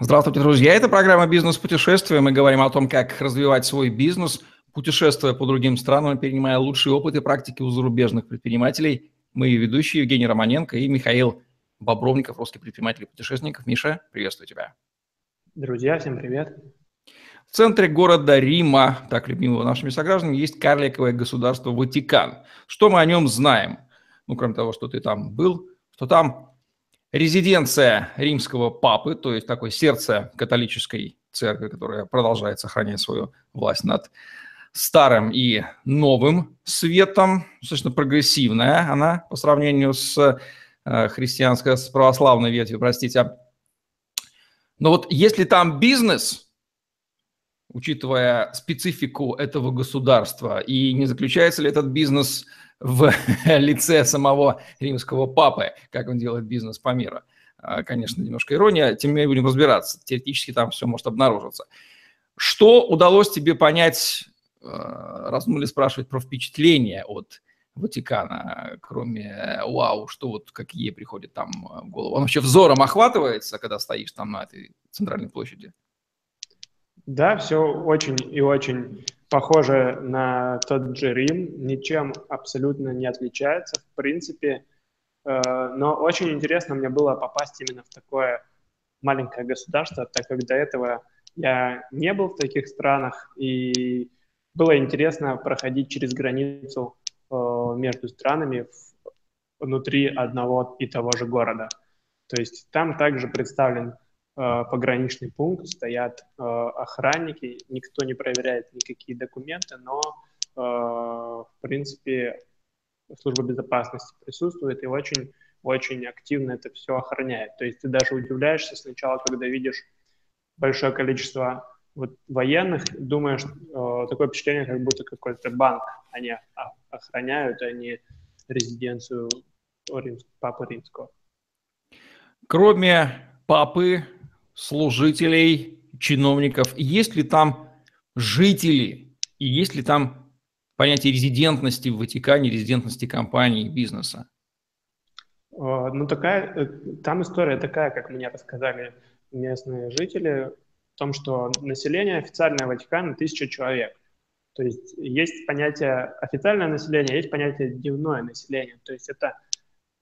Здравствуйте, друзья. Это программа «Бизнес-путешествия». Мы говорим о том, как развивать свой бизнес, путешествуя по другим странам, перенимая лучшие опыты и практики у зарубежных предпринимателей. Мы ведущие Евгений Романенко и Михаил Бобровников, русский предприниматель и путешественников. Миша, приветствую тебя. Друзья, всем привет. В центре города Рима, так любимого нашими согражданами, есть карликовое государство Ватикан. Что мы о нем знаем? Ну, кроме того, что ты там был, что там резиденция римского папы, то есть такое сердце католической церкви, которая продолжает сохранять свою власть над старым и новым светом, достаточно прогрессивная она по сравнению с э, христианской, с православной ветвью, простите. Но вот если там бизнес, учитывая специфику этого государства, и не заключается ли этот бизнес в лице самого римского папы, как он делает бизнес по миру. А, конечно, немножко ирония, тем не менее будем разбираться. Теоретически там все может обнаружиться. Что удалось тебе понять, а, раз мы спрашивать про впечатление от Ватикана, кроме вау, что вот какие приходят там в голову? Он вообще взором охватывается, когда стоишь там на этой центральной площади? Да, все очень и очень похоже на тот же Рим, ничем абсолютно не отличается, в принципе. Э, но очень интересно мне было попасть именно в такое маленькое государство, так как до этого я не был в таких странах, и было интересно проходить через границу э, между странами внутри одного и того же города. То есть там также представлен пограничный пункт, стоят э, охранники, никто не проверяет никакие документы, но, э, в принципе, служба безопасности присутствует и очень, очень активно это все охраняет. То есть ты даже удивляешься сначала, когда видишь большое количество вот военных, думаешь, такое впечатление, как будто какой-то банк они охраняют, а не резиденцию Папы Римского. Кроме папы, служителей, чиновников? Есть ли там жители? И есть ли там понятие резидентности в Ватикане, резидентности компании, бизнеса? Ну, такая, э, там история такая, как мне рассказали местные жители, в том, что население официальное Ватикана тысяча человек. То есть есть понятие официальное население, есть понятие дневное население. То есть это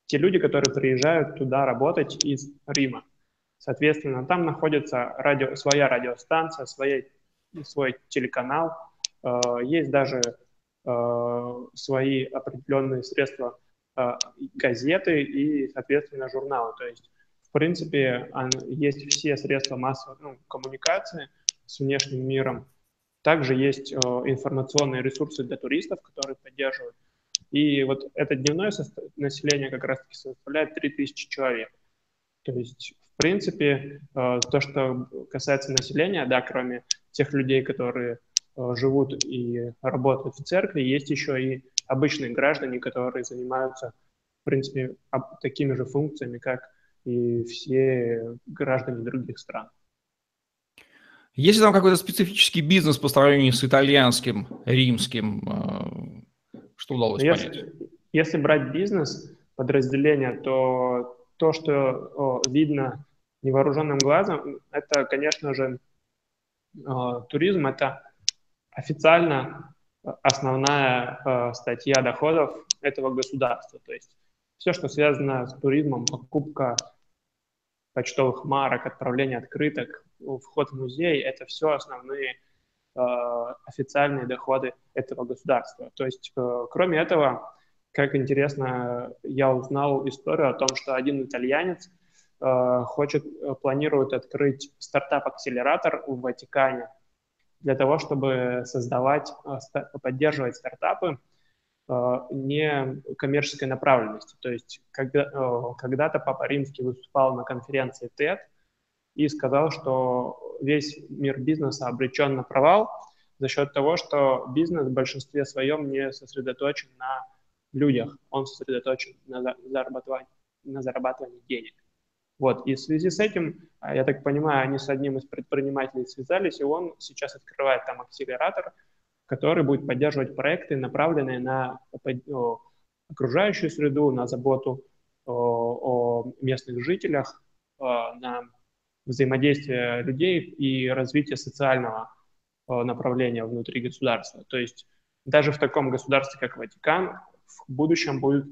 те люди, которые приезжают туда работать из Рима. Соответственно, там находится радио, своя радиостанция, своя, свой телеканал, э, есть даже э, свои определенные средства э, газеты и, соответственно, журналы. То есть, в принципе, есть все средства массовой ну, коммуникации с внешним миром. Также есть информационные ресурсы для туристов, которые поддерживают. И вот это дневное население как раз-таки составляет 3000 человек. То есть в принципе, э, то, что касается населения, да, кроме тех людей, которые э, живут и работают в церкви, есть еще и обычные граждане, которые занимаются, в принципе, такими же функциями, как и все граждане других стран. Есть ли там какой-то специфический бизнес по сравнению с итальянским, римским? Э, что удалось если, понять? Если брать бизнес подразделения, то то, что о, видно невооруженным глазом, это, конечно же, о, туризм, это официально основная э, статья доходов этого государства. То есть все, что связано с туризмом, покупка почтовых марок, отправление открыток, вход в музей, это все основные э, официальные доходы этого государства. То есть, э, кроме этого, как интересно, я узнал историю о том, что один итальянец э, хочет, э, планирует открыть стартап-акселератор в Ватикане для того, чтобы создавать, э, поддерживать стартапы э, не коммерческой направленности. То есть когда, э, когда-то Папа Римский выступал на конференции TED и сказал, что весь мир бизнеса обречен на провал за счет того, что бизнес в большинстве своем не сосредоточен на людях, он сосредоточен на зарабатывании, на зарабатывании денег. Вот, и в связи с этим, а, я так понимаю, они с одним из предпринимателей связались, и он сейчас открывает там акселератор, который будет поддерживать проекты, направленные на окружающую среду, на заботу о, местных жителях, на взаимодействия людей и развития социального направления внутри государства. То есть даже в таком государстве, как Ватикан, в будущем будет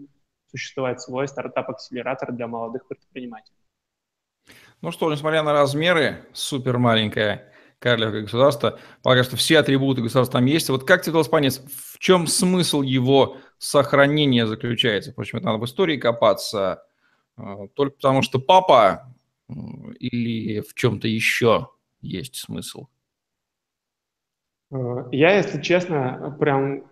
существовать свой стартап-акселератор для молодых предпринимателей. Ну что, несмотря на размеры, супер маленькое карликовое государство, пока что все атрибуты государства там есть. Вот как тебе удалось понять, в чем смысл его сохранения заключается? Впрочем, это надо в истории копаться. А, только потому, что папа или в чем-то еще есть смысл? Э, я, если честно, прям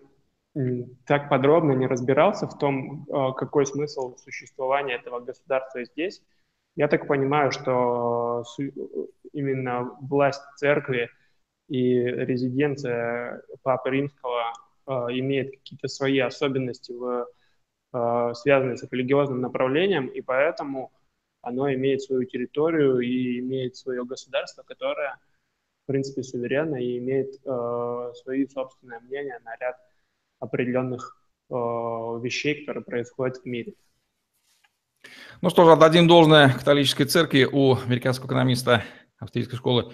так подробно не разбирался в том, э, какой смысл существования этого государства здесь. Я так понимаю, что именно власть церкви и резиденция Папы Римского э, имеет какие-то свои особенности, в, э, связанные с религиозным направлением, и поэтому оно имеет свою территорию и имеет свое государство, которое, в принципе, суверенно и имеет э, свои собственные мнения на ряд определенных э, вещей, которые происходят в мире. Ну что же, отдадим должное католической церкви. У американского экономиста австрийской школы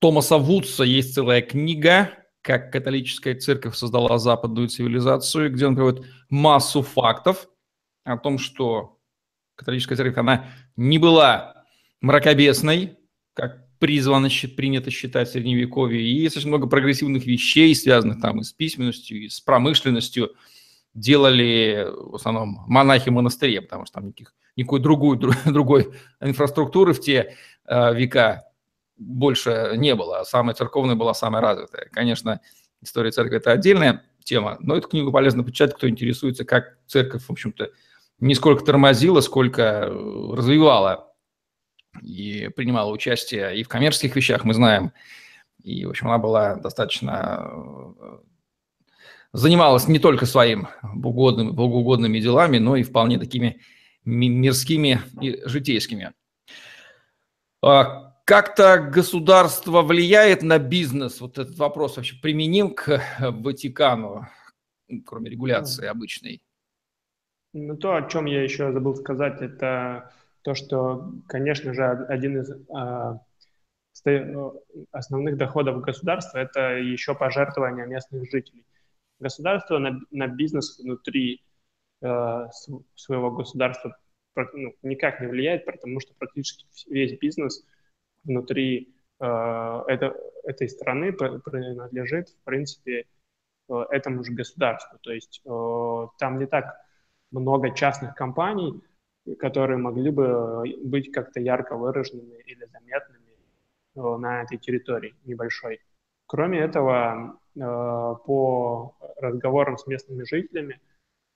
Томаса Вудса есть целая книга «Как католическая церковь создала западную цивилизацию», где он приводит массу фактов о том, что католическая церковь, она не была мракобесной, как призвано, принято считать в Средневековье, и есть очень много прогрессивных вещей, связанных там и с письменностью, и с промышленностью, делали в основном монахи монастыре, потому что там никаких, никакой другой, другой инфраструктуры в те э, века больше не было. Самая церковная была самая развитая. Конечно, история церкви – это отдельная тема, но эту книгу полезно почитать, кто интересуется, как церковь, в общем-то, не сколько тормозила, сколько э, развивала и принимала участие и в коммерческих вещах, мы знаем. И, в общем, она была достаточно э, занималась не только своим богоугодными, богоугодными делами, но и вполне такими мирскими и житейскими. А как-то государство влияет на бизнес? Вот этот вопрос вообще применим к Ватикану, кроме регуляции обычной? Ну, то, о чем я еще забыл сказать, это то, что, конечно же, один из а, основных доходов государства – это еще пожертвования местных жителей государство на, на бизнес внутри э, своего государства ну, никак не влияет, потому что практически весь бизнес внутри э, это, этой страны принадлежит, в принципе, э, этому же государству. То есть э, там не так много частных компаний, которые могли бы быть как-то ярко выраженными или заметными э, на этой территории небольшой. Кроме этого, по разговорам с местными жителями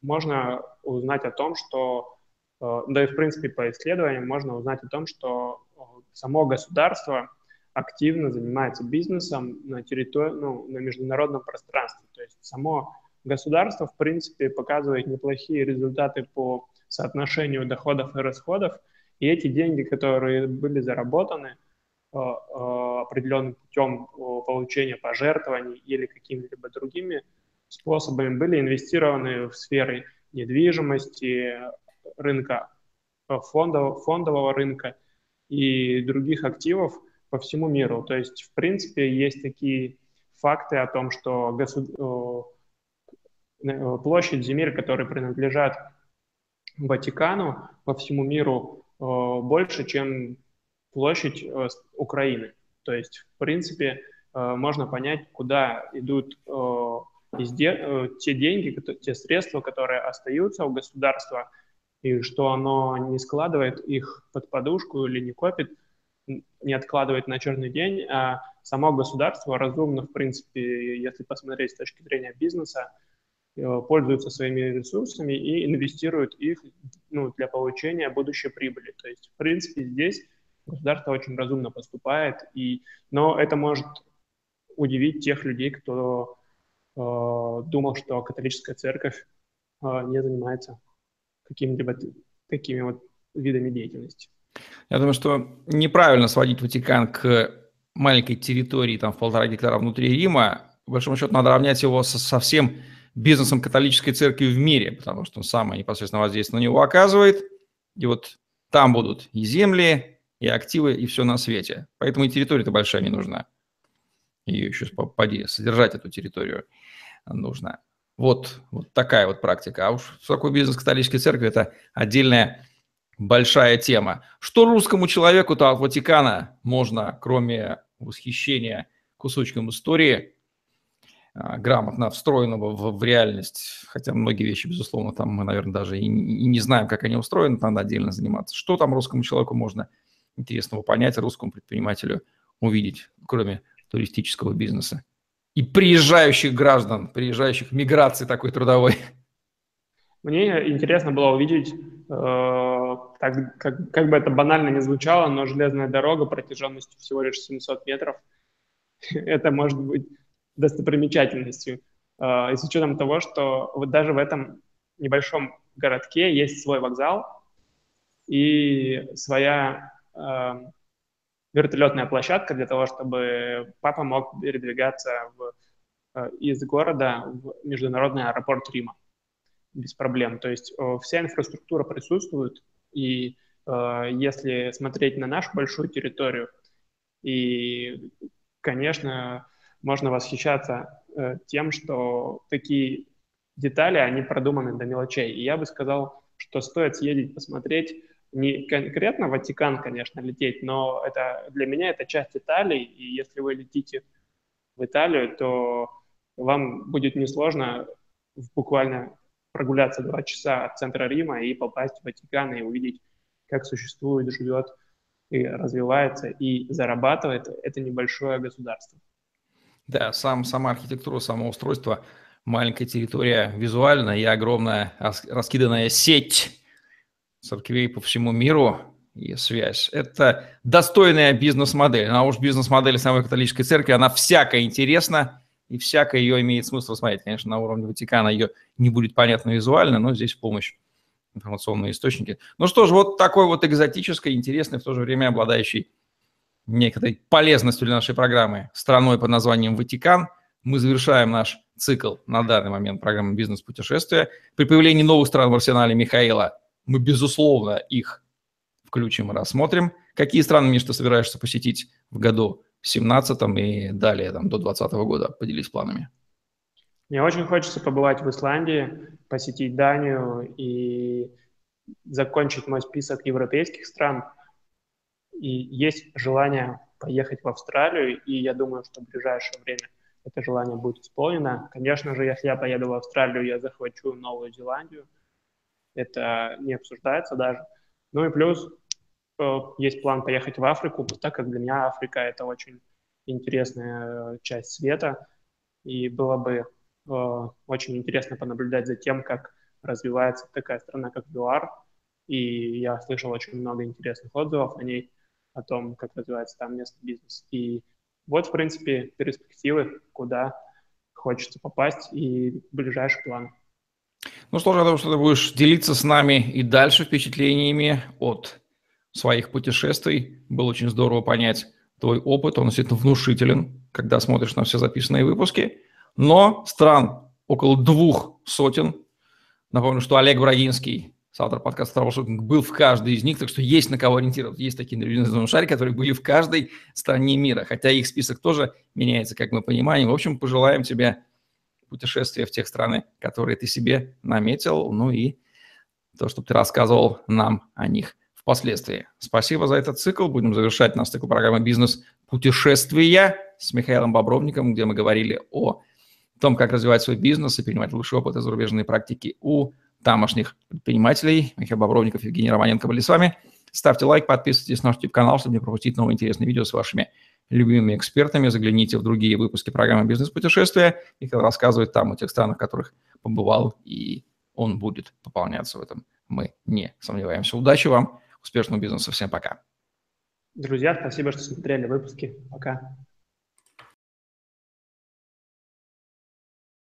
можно узнать о том, что, э, да и в принципе по исследованиям можно узнать о том, что э, само государство активно занимается бизнесом на территории, ну, на международном пространстве. То есть само государство, в принципе, показывает неплохие результаты по соотношению доходов и расходов, и эти деньги, которые были заработаны, Э, э, определенным путем э, получения пожертвований или какими-либо другими способами были инвестированы в сферы недвижимости, рынка фондового, фондового рынка и других активов по всему миру. То есть, в принципе, есть такие факты о том, что госуд... площадь земель, которые принадлежат Ватикану по всему миру, больше, чем площадь э, Украины. То есть, в принципе, э, можно понять, куда идут э, те деньги, те средства, которые остаются у государства, и что оно не складывает их под подушку или не копит, не откладывает на черный день, а само государство разумно, в принципе, если посмотреть с точки зрения бизнеса, пользуются своими ресурсами и инвестируют их ну, для получения будущей прибыли. То есть, в принципе, здесь государство очень разумно поступает, и, но это может удивить тех людей, кто э, думал, что католическая церковь э, не занимается какими-либо такими вот видами деятельности. Я думаю, что неправильно сводить Ватикан к маленькой территории, там, в полтора гектара внутри Рима. По большому счету, надо равнять его со, со всем бизнесом католической церкви в мире, потому что он самое непосредственно воздействие на него оказывает. И вот там будут и земли, и активы, и все на свете. Поэтому и территория-то большая не нужна. Ее еще поди, содержать эту территорию нужно. Вот, вот такая вот практика. А уж что такое бизнес католической церкви – это отдельная большая тема. Что русскому человеку-то от Ватикана можно, кроме восхищения кусочком истории, а, грамотно встроенного в, в реальность, хотя многие вещи, безусловно, там мы, наверное, даже и, не знаем, как они устроены, надо отдельно заниматься. Что там русскому человеку можно интересного понять, русскому предпринимателю увидеть, кроме туристического бизнеса? И приезжающих граждан, приезжающих миграции такой трудовой. Мне интересно было увидеть, э, так, как, как бы это банально не звучало, но железная дорога протяженностью всего лишь 700 метров. это может быть достопримечательностью. Э, и с учетом того, что вот даже в этом небольшом городке есть свой вокзал и своя вертолетная площадка для того, чтобы папа мог передвигаться в, э, из города в международный аэропорт Рима без проблем. То есть э, вся инфраструктура присутствует, и э, если смотреть на нашу большую территорию, и, конечно, можно восхищаться тем, что такие детали, они продуманы до мелочей. И я бы сказал, что стоит съездить, посмотреть, не конкретно Ватикан, конечно, лететь, но это для меня это часть Италии, и если вы летите в Италию, то вам будет несложно буквально прогуляться два часа от центра Рима и попасть в Ватикан и увидеть, как существует, живет и развивается и зарабатывает. Это небольшое государство. Да, сам, сама архитектура, само устройство, маленькая территория визуально и огромная раскиданная сеть церквей по всему миру и связь. Это достойная бизнес-модель. А уж бизнес-модель самой католической церкви, она всякая интересна, и всякое ее имеет смысл смотреть. Конечно, на уровне Ватикана ее не будет понятно визуально, но здесь помощь информационные источники. Ну что ж, вот такой вот экзотической, интересный, в то же время обладающий некоторой полезностью для нашей программы страной под названием Ватикан. Мы завершаем наш цикл на данный момент программы «Бизнес-путешествия». При появлении новых стран в арсенале Михаила мы, безусловно, их включим и рассмотрим. Какие страны, Миш, ты собираешься посетить в году 17 и далее, там, до 2020 года? Поделись планами. Мне очень хочется побывать в Исландии, посетить Данию и закончить мой список европейских стран – и есть желание поехать в Австралию, и я думаю, что в ближайшее время это желание будет исполнено. Конечно же, если я поеду в Австралию, я захвачу Новую Зеландию. Это не обсуждается даже. Ну и плюс э, есть план поехать в Африку, так как для меня Африка – это очень интересная часть света, и было бы э, очень интересно понаблюдать за тем, как развивается такая страна, как ЮАР, и я слышал очень много интересных отзывов о ней о том, как развивается там местный бизнес. И вот, в принципе, перспективы, куда хочется попасть и ближайший план. Ну что ж, я думаю, что ты будешь делиться с нами и дальше впечатлениями от своих путешествий. Было очень здорово понять твой опыт, он действительно внушителен, когда смотришь на все записанные выпуски. Но стран около двух сотен. Напомню, что Олег Брагинский Соавтор подкаста «Траблшутинг» был в каждой из них, так что есть на кого ориентироваться. Есть такие на шаре, которые были в каждой стране мира, хотя их список тоже меняется, как мы понимаем. В общем, пожелаем тебе путешествия в тех страны, которые ты себе наметил, ну и то, чтобы ты рассказывал нам о них впоследствии. Спасибо за этот цикл. Будем завершать наш цикл программы «Бизнес-путешествия» с Михаилом Бобровником, где мы говорили о том, как развивать свой бизнес и принимать лучший опыт и зарубежные практики у тамошних предпринимателей. Михаил Бобровников, Евгений Романенко были с вами. Ставьте лайк, подписывайтесь на наш YouTube-канал, чтобы не пропустить новые интересные видео с вашими любимыми экспертами. Загляните в другие выпуски программы «Бизнес-путешествия». Михаил рассказывает там о тех странах, в которых побывал, и он будет пополняться в этом. Мы не сомневаемся. Удачи вам, успешного бизнеса. Всем пока. Друзья, спасибо, что смотрели выпуски. Пока.